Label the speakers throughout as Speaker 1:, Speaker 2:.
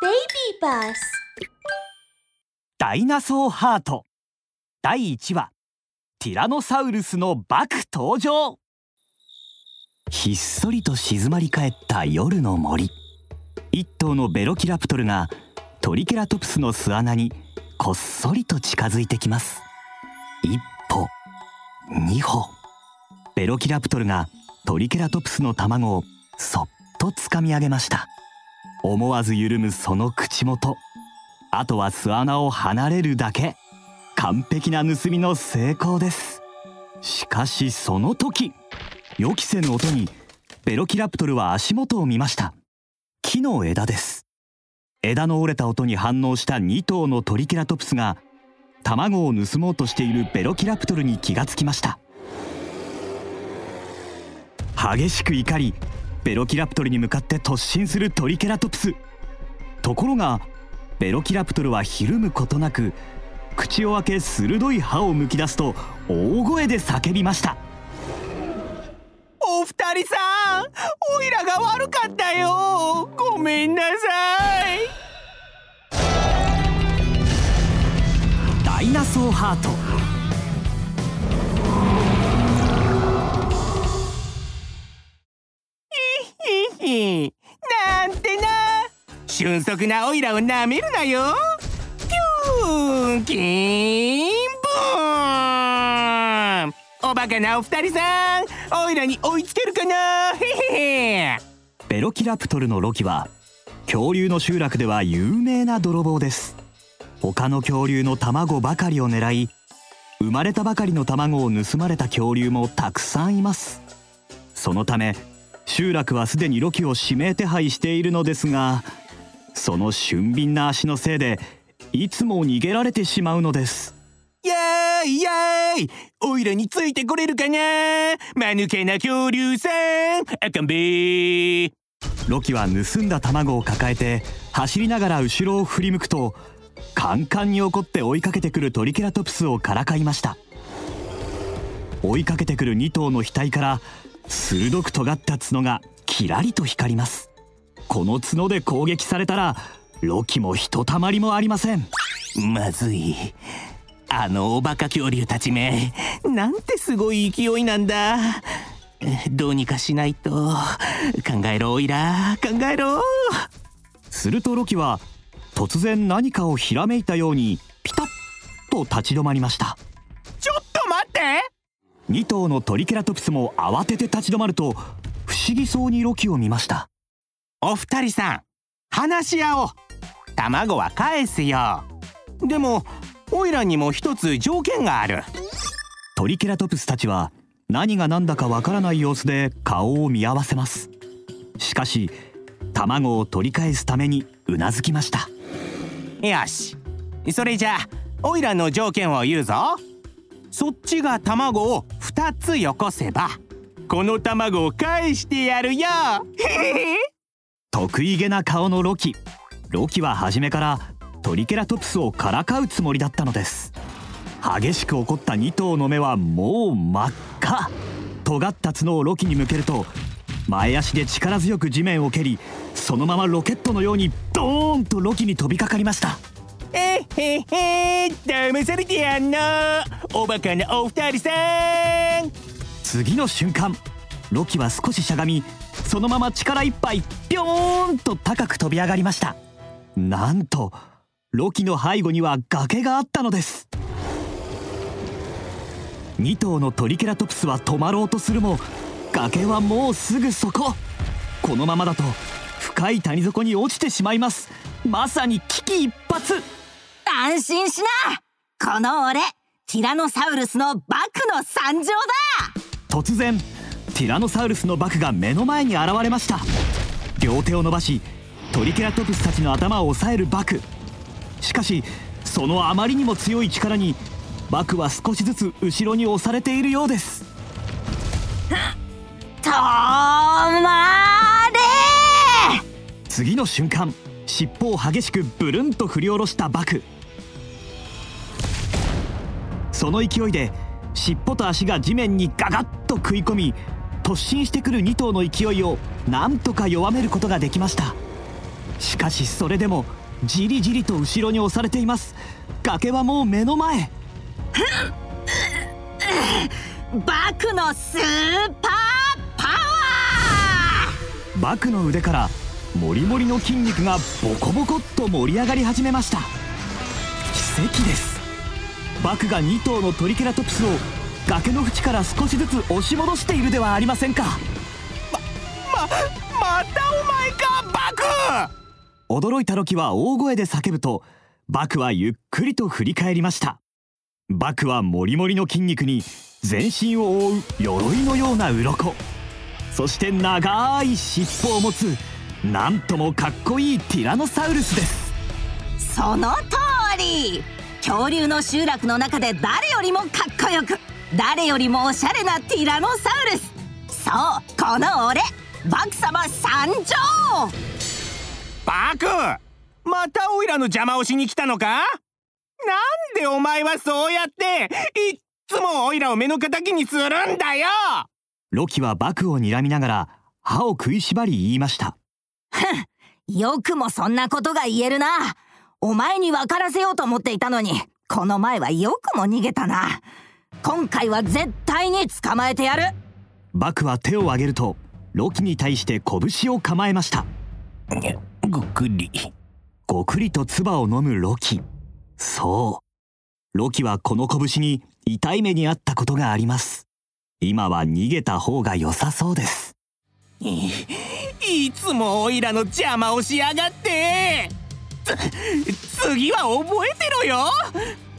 Speaker 1: Baby Bus
Speaker 2: ダイナソーハート。第1話。ティラノサウルスのバク登場。ひっそりと静まり返った夜の森。一頭のベロキラプトルがトリケラトプスの巣穴にこっそりと近づいてきます。一歩。二歩。ベロキラプトルがトリケラトプスの卵をそっと掴み上げました。思わず緩むその口元。あとは巣穴を離れるだけ。完璧な盗みの成功です。しかしその時予期せぬ音にベロキラプトルは足元を見ました。木の枝です。枝の折れた音に反応した2頭のトリケラトプスが卵を盗もうとしているベロキラプトルに気がつきました。激しく怒りベロキラプトルに向かって突進するトリケラトプス。ところがベロキラプトルはひるむことなく口を開け鋭い歯をむき出すと大声で叫びました。
Speaker 3: お二人さんおいらが悪かったよ。ごめんなさい。
Speaker 2: ダイナソーハート。
Speaker 3: 俊足なおいらをなめるなよ。ピューンキーンブーン。おバカなお二人さんおいらに追いつけるかな？へへへ
Speaker 2: ベロキラプトルのロキは恐竜の集落では有名な泥棒です。他の恐竜の卵ばかりを狙い生まれたばかりの卵を盗まれた恐竜もたくさんいます。そのため集落はすでにロキを指名手配しているのですがその俊敏な足のせいでいつも逃げられてしまうのです。
Speaker 3: やーいやーいおいらについてこれるかな？間抜けな恐竜さんんべー。
Speaker 2: ロキは盗んだ卵を抱えて走りながら後ろを振り向くとカンカンに怒って追いかけてくるトリケラトプスをからかいました。追いかけてくる2頭の額から鋭く尖った角がキラリと光りますこの角で攻撃されたらロキもひとたまりもありません。
Speaker 3: まずい。あのおバカ恐竜たちめ。なんてすごい勢いなんだ。どうにかしないと。考えろおいら考えろ。
Speaker 2: するとロキは突然何かをひらめいたようにピタッと立ち止まりました。
Speaker 3: ちょっと待って
Speaker 2: ！2頭のトリケラトプスも慌てて立ち止まると不思議そうにロキを見ました
Speaker 3: お二人さん話し合おう。卵は返すよ。でもオイラにも一つ条件がある。
Speaker 2: トリケラトプスたちは何が何だかわからない様子で顔を見合わせます。しかし卵を取り返すためにうなずきました。
Speaker 3: よし。それじゃあオイラの条件を言うぞ。そっちが卵を2つよこせばこの卵を返してやるよ
Speaker 2: 得意げな顔のロキ。ロキは初めからトリケラトプスをからかうつもりだったのです。激しく怒った2頭の目はもう真っ赤。尖った角をロキに向けると前足で力強く地面を蹴りそのままロケットのようにドーンとロキに飛びかかりました。
Speaker 3: えへへ騙されてやんのおバカなお二人さん。
Speaker 2: 次の瞬間ロキは少ししゃがみそのまま力いっぱいピョーンと高く飛び上がりました。なんとロキの背後には崖があったのです。2頭のトリケラトプスは止まろうとするも崖はもうすぐそこ。このままだと深い谷底に落ちてしまいます。まさに危機一髪。
Speaker 4: 安心しな。この俺ティラノサウルスのバクの参上だ。
Speaker 2: 突然ティラノサウルスのバクが目の前に現れました。両手を伸ばしトリケラトプスたちの頭を押さえるバクしかしそのあまりにも強い力にバクは少しずつ後ろに押されているようです。
Speaker 4: 止まれ!
Speaker 2: 次の瞬間尻尾を激しくブルンと振り下ろしたバクその勢いで尻尾と足が地面にガガッと食い込み突進してくる2頭の勢いをなんとか弱めることができました。しかしそれでもじりじりと後ろに押されています。崖はもう目の前。
Speaker 4: バクのスーパーパワ
Speaker 2: ー。バクの腕からモリモリの筋肉がボコボコっと盛り上がり始めました。奇跡です。バクが2頭のトリケラトプスを崖の縁から少しずつ押し戻しているではありませんか。
Speaker 3: まままたお前かバク！
Speaker 2: 驚いたロキは大声で叫ぶとバクはゆっくりと振り返りました。バクはモリモリの筋肉に全身を覆う鎧のような鱗。そして長い尻尾を持つなんともかっこいいティラノサウルスです。
Speaker 4: その通り！恐竜の集落の中で誰よりもかっこよく誰よりもおしゃれなティラノサウルス。そうこの俺。バク様参上。
Speaker 3: バクまたオイラの邪魔をしに来たのか？なんでお前はそうやっていっつもオイラを目の敵にするんだよ！
Speaker 2: ロキはバクを睨みながら歯を食いしばり言いました。
Speaker 4: よくもそんなことが言えるな。お前に分からせようと思っていたのにこの前はよくも逃げたな今回は絶対に捕まえてやる。
Speaker 2: バクは手を挙げるとロキに対して拳を構えました。
Speaker 3: ごくり。
Speaker 2: ごくりと唾を飲むロキ。そう。ロキはこの拳に痛い目にあったことがあります。今は逃げた方が良さそうです。
Speaker 3: いいつもオイラの邪魔をしやがって。次は覚えてろよ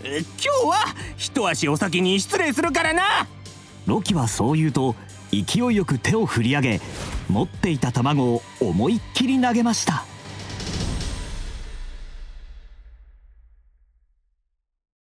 Speaker 3: 今日は一足お先に失礼するからな。
Speaker 2: ロキはそう言うと勢いよく手を振り上げ持っていた卵を思いっきり投げました。